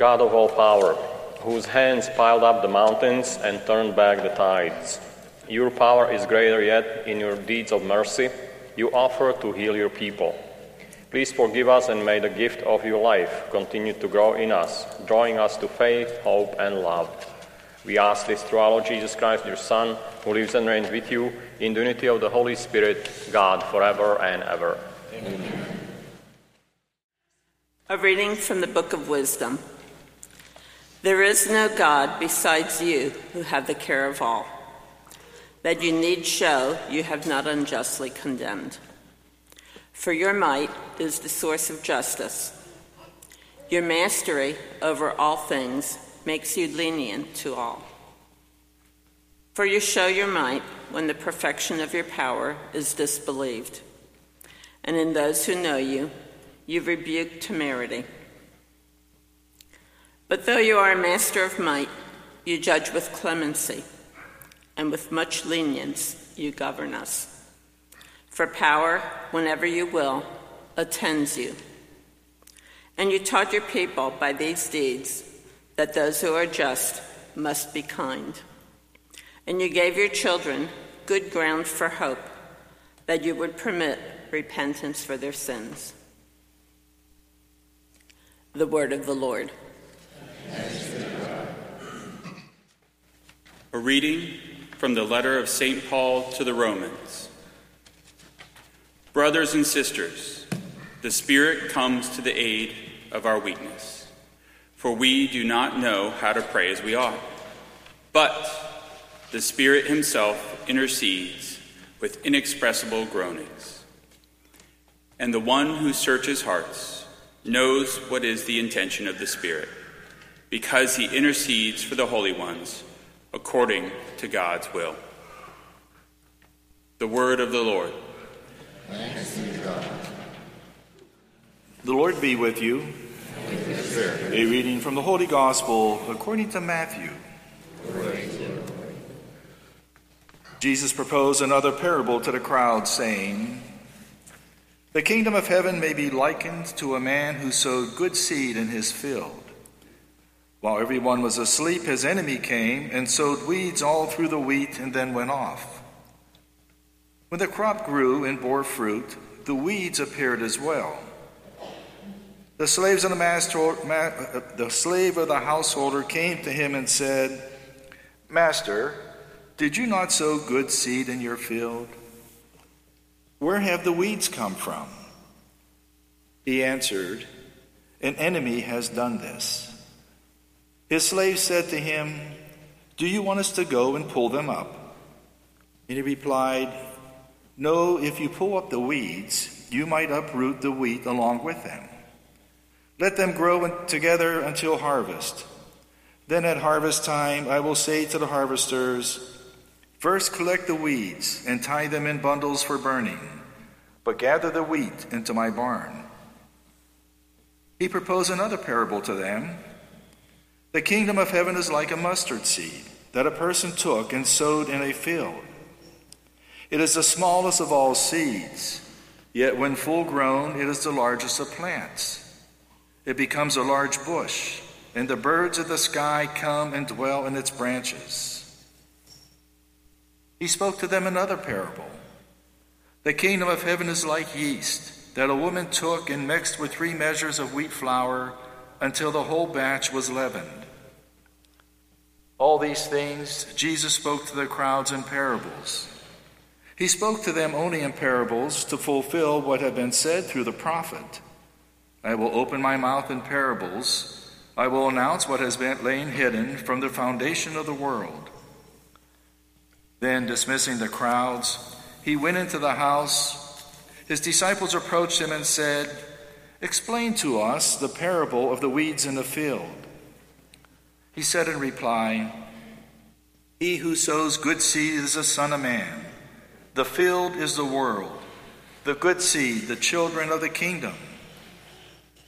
God of all power, whose hands piled up the mountains and turned back the tides. Your power is greater yet in your deeds of mercy you offer to heal your people. Please forgive us and may the gift of your life continue to grow in us, drawing us to faith, hope, and love. We ask this through our Lord Jesus Christ, your Son, who lives and reigns with you in the unity of the Holy Spirit, God, forever and ever. Amen. A reading from the Book of Wisdom. There is no God besides you who have the care of all. That you need show you have not unjustly condemned. For your might is the source of justice. Your mastery over all things makes you lenient to all. For you show your might when the perfection of your power is disbelieved. And in those who know you, you rebuke temerity. But though you are a master of might, you judge with clemency, and with much lenience you govern us. For power, whenever you will, attends you. And you taught your people by these deeds that those who are just must be kind. And you gave your children good ground for hope that you would permit repentance for their sins. The word of the Lord. A reading from the letter of St. Paul to the Romans. Brothers and sisters, the Spirit comes to the aid of our weakness, for we do not know how to pray as we ought. But the Spirit Himself intercedes with inexpressible groanings. And the one who searches hearts knows what is the intention of the Spirit, because He intercedes for the holy ones according to God's will. The word of the Lord. The Lord be with you. A reading from the Holy Gospel according to Matthew. Jesus proposed another parable to the crowd, saying, The kingdom of heaven may be likened to a man who sowed good seed in his field. While everyone was asleep, his enemy came and sowed weeds all through the wheat and then went off. When the crop grew and bore fruit, the weeds appeared as well. The slaves of the master, the slave of the householder came to him and said, Master, did you not sow good seed in your field? Where have the weeds come from? He answered, An enemy has done this. His slave said to him, Do you want us to go and pull them up? And he replied, no, if you pull up the weeds, you might uproot the wheat along with them. Let them grow together until harvest. Then at harvest time, I will say to the harvesters, First collect the weeds and tie them in bundles for burning, but gather the wheat into my barn. He proposed another parable to them. The kingdom of heaven is like a mustard seed that a person took and sowed in a field. It is the smallest of all seeds, yet when full grown, it is the largest of plants. It becomes a large bush, and the birds of the sky come and dwell in its branches. He spoke to them another parable. The kingdom of heaven is like yeast that a woman took and mixed with three measures of wheat flour until the whole batch was leavened. All these things Jesus spoke to the crowds in parables. He spoke to them only in parables to fulfill what had been said through the prophet. I will open my mouth in parables. I will announce what has been lain hidden from the foundation of the world. Then, dismissing the crowds, he went into the house. His disciples approached him and said, Explain to us the parable of the weeds in the field. He said in reply, He who sows good seed is the Son of Man. The field is the world, the good seed, the children of the kingdom.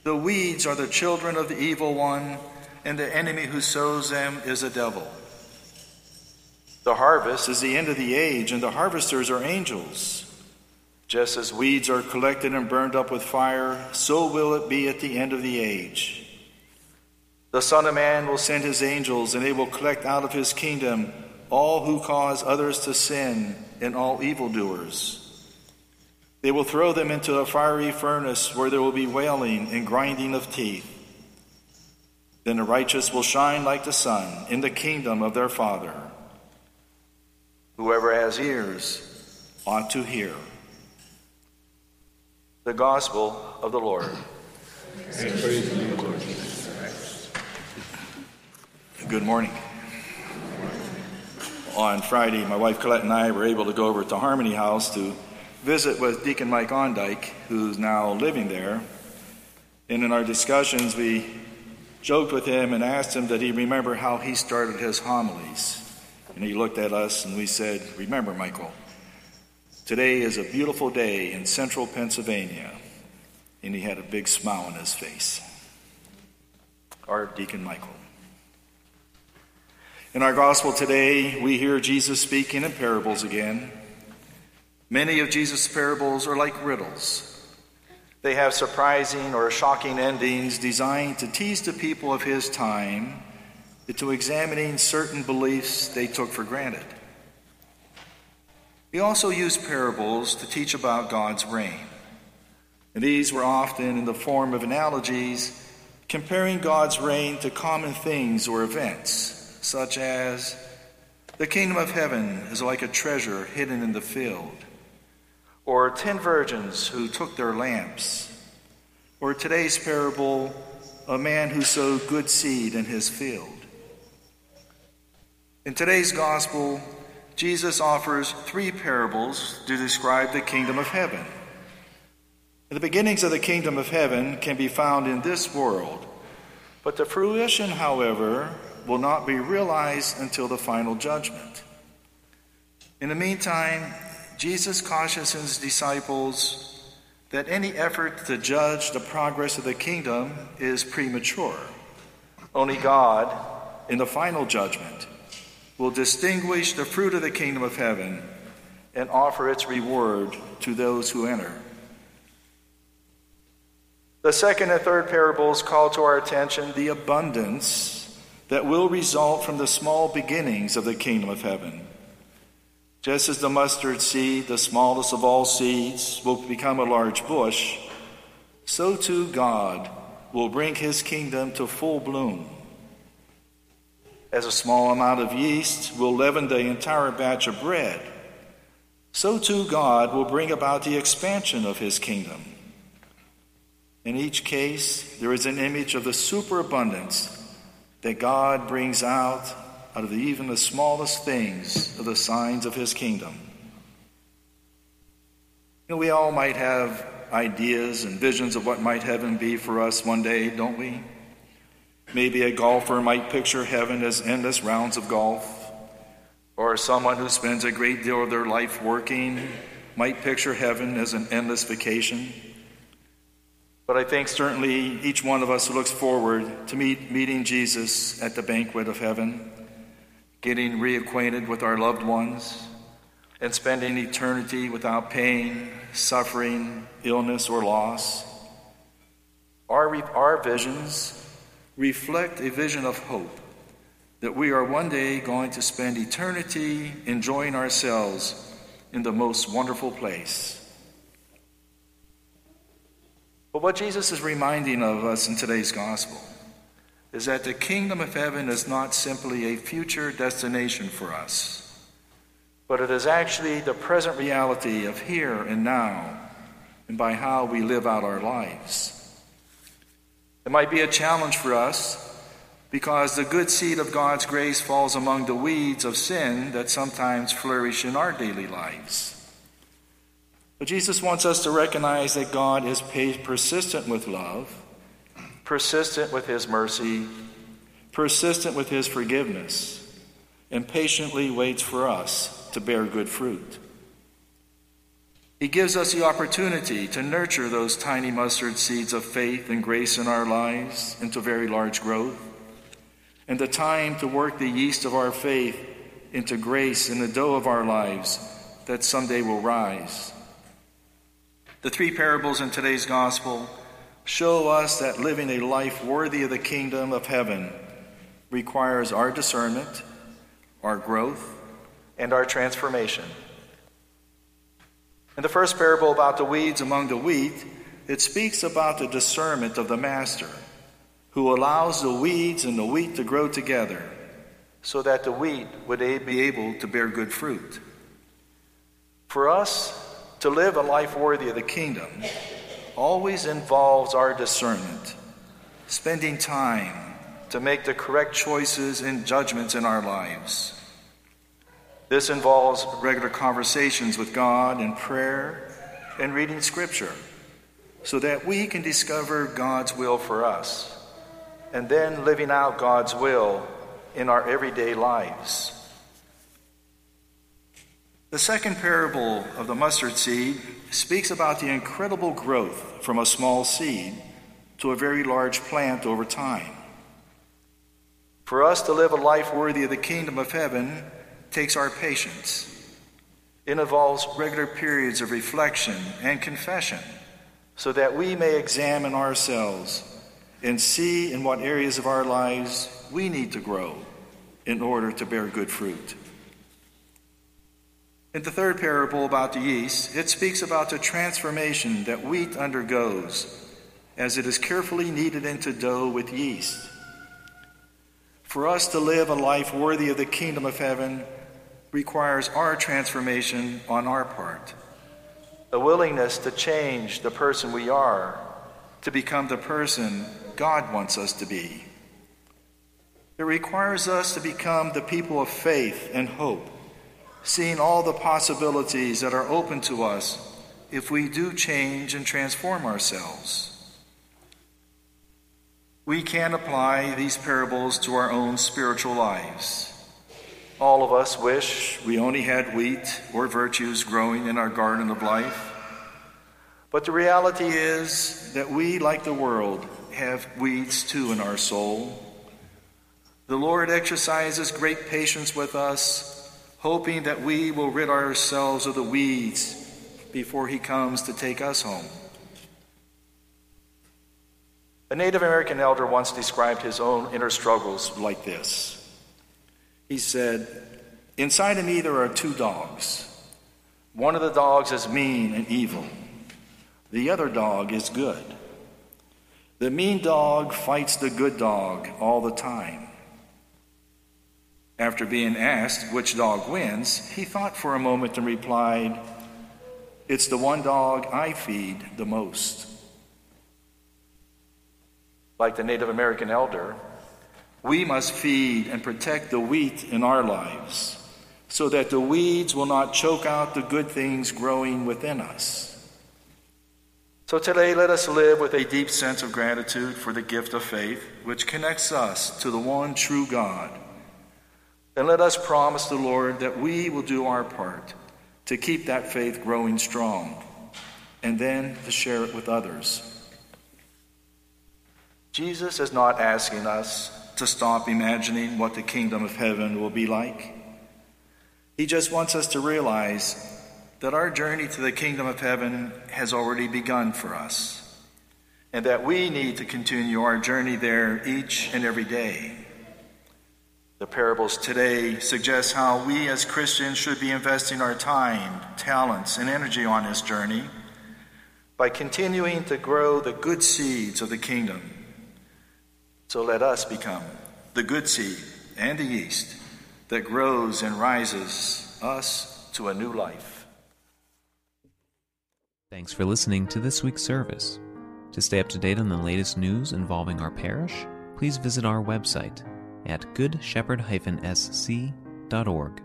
The weeds are the children of the evil one, and the enemy who sows them is a devil. The harvest is the end of the age, and the harvesters are angels. Just as weeds are collected and burned up with fire, so will it be at the end of the age. The Son of Man will send his angels, and they will collect out of his kingdom all who cause others to sin and all evildoers. They will throw them into a fiery furnace where there will be wailing and grinding of teeth. Then the righteous will shine like the sun in the kingdom of their Father. Whoever has ears ought to hear. The Gospel of the Lord. Good morning. On Friday, my wife Colette and I were able to go over to Harmony House to visit with Deacon Mike Ondike, who's now living there. And in our discussions, we joked with him and asked him that he remember how he started his homilies. And he looked at us and we said, Remember, Michael, today is a beautiful day in central Pennsylvania. And he had a big smile on his face. Our Deacon Michael. In our gospel today, we hear Jesus speaking in parables again. Many of Jesus' parables are like riddles. They have surprising or shocking endings designed to tease the people of his time into examining certain beliefs they took for granted. He also used parables to teach about God's reign. And these were often in the form of analogies comparing God's reign to common things or events such as the kingdom of heaven is like a treasure hidden in the field, or ten virgins who took their lamps, or today's parable, a man who sowed good seed in his field. In today's gospel, Jesus offers three parables to describe the kingdom of heaven. The beginnings of the kingdom of heaven can be found in this world, but the fruition, however, will not be realized until the final judgment. In the meantime, Jesus cautions his disciples that any effort to judge the progress of the kingdom is premature. Only God, in the final judgment, will distinguish the fruit of the kingdom of heaven and offer its reward to those who enter. The second and third parables call to our attention the abundance that will result from the small beginnings of the kingdom of heaven. Just as the mustard seed, the smallest of all seeds, will become a large bush, so too God will bring his kingdom to full bloom. As a small amount of yeast will leaven the entire batch of bread, so too God will bring about the expansion of his kingdom. In each case, there is an image of the superabundance that God brings out out of the, even the smallest things of the signs of his kingdom. You know, we all might have ideas and visions of what might heaven be for us one day, don't we? Maybe a golfer might picture heaven as endless rounds of golf, or someone who spends a great deal of their life working might picture heaven as an endless vacation. But I think certainly each one of us looks forward to meet, meeting Jesus at the banquet of heaven, getting reacquainted with our loved ones, and spending eternity without pain, suffering, illness, or loss. Our, our visions reflect a vision of hope that we are one day going to spend eternity enjoying ourselves in the most wonderful place. But what Jesus is reminding of us in today's gospel is that the kingdom of heaven is not simply a future destination for us, but it is actually the present reality of here and now and by how we live out our lives. It might be a challenge for us because the good seed of God's grace falls among the weeds of sin that sometimes flourish in our daily lives. But Jesus wants us to recognize that God is persistent with love, persistent with his mercy, persistent with his forgiveness, and patiently waits for us to bear good fruit. He gives us the opportunity to nurture those tiny mustard seeds of faith and grace in our lives into very large growth, and the time to work the yeast of our faith into grace in the dough of our lives that someday will rise the three parables in today's gospel show us that living a life worthy of the kingdom of heaven requires our discernment, our growth, and our transformation. In the first parable about the weeds among the wheat, it speaks about the discernment of the master who allows the weeds and the wheat to grow together so that the wheat would be able to bear good fruit. For us to live a life worthy of the kingdom always involves our discernment, spending time to make the correct choices and judgments in our lives. This involves regular conversations with God and prayer and reading Scripture so that we can discover God's will for us and then living out God's will in our everyday lives. The second parable of the mustard seed speaks about the incredible growth from a small seed to a very large plant over time. For us to live a life worthy of the kingdom of heaven takes our patience. It involves regular periods of reflection and confession so that we may examine ourselves and see in what areas of our lives we need to grow in order to bear good fruit. In the third parable about the yeast, it speaks about the transformation that wheat undergoes as it is carefully kneaded into dough with yeast. For us to live a life worthy of the kingdom of heaven requires our transformation on our part, a willingness to change the person we are to become the person God wants us to be. It requires us to become the people of faith and hope, seeing all the possibilities that are open to us if we do change and transform ourselves. We can apply these parables to our own spiritual lives. All of us wish we only had wheat or virtues growing in our garden of life. But the reality is that we, like the world, have weeds too in our soul. The Lord exercises great patience with us, hoping that we will rid ourselves of the weeds before He comes to take us home. A Native American elder once described his own inner struggles like this. He said, Inside of me there are two dogs. One of the dogs is mean and evil, the other dog is good. The mean dog fights the good dog all the time. After being asked which dog wins, he thought for a moment and replied, It's the one dog I feed the most. Like the Native American elder, we must feed and protect the wheat in our lives so that the weeds will not choke out the good things growing within us. So today, let us live with a deep sense of gratitude for the gift of faith, which connects us to the one true God. And let us promise the Lord that we will do our part to keep that faith growing strong and then to share it with others. Jesus is not asking us to stop imagining what the kingdom of heaven will be like. He just wants us to realize that our journey to the kingdom of heaven has already begun for us, and that we need to continue our journey there each and every day. The parables today suggest how we as Christians should be investing our time, talents, and energy on this journey by continuing to grow the good seeds of the kingdom. So let us become the good seed and the yeast that grows and rises us to a new life. Thanks for listening to this week's service. To stay up to date on the latest news involving our parish, please visit our website at goodshepherd-sc.org.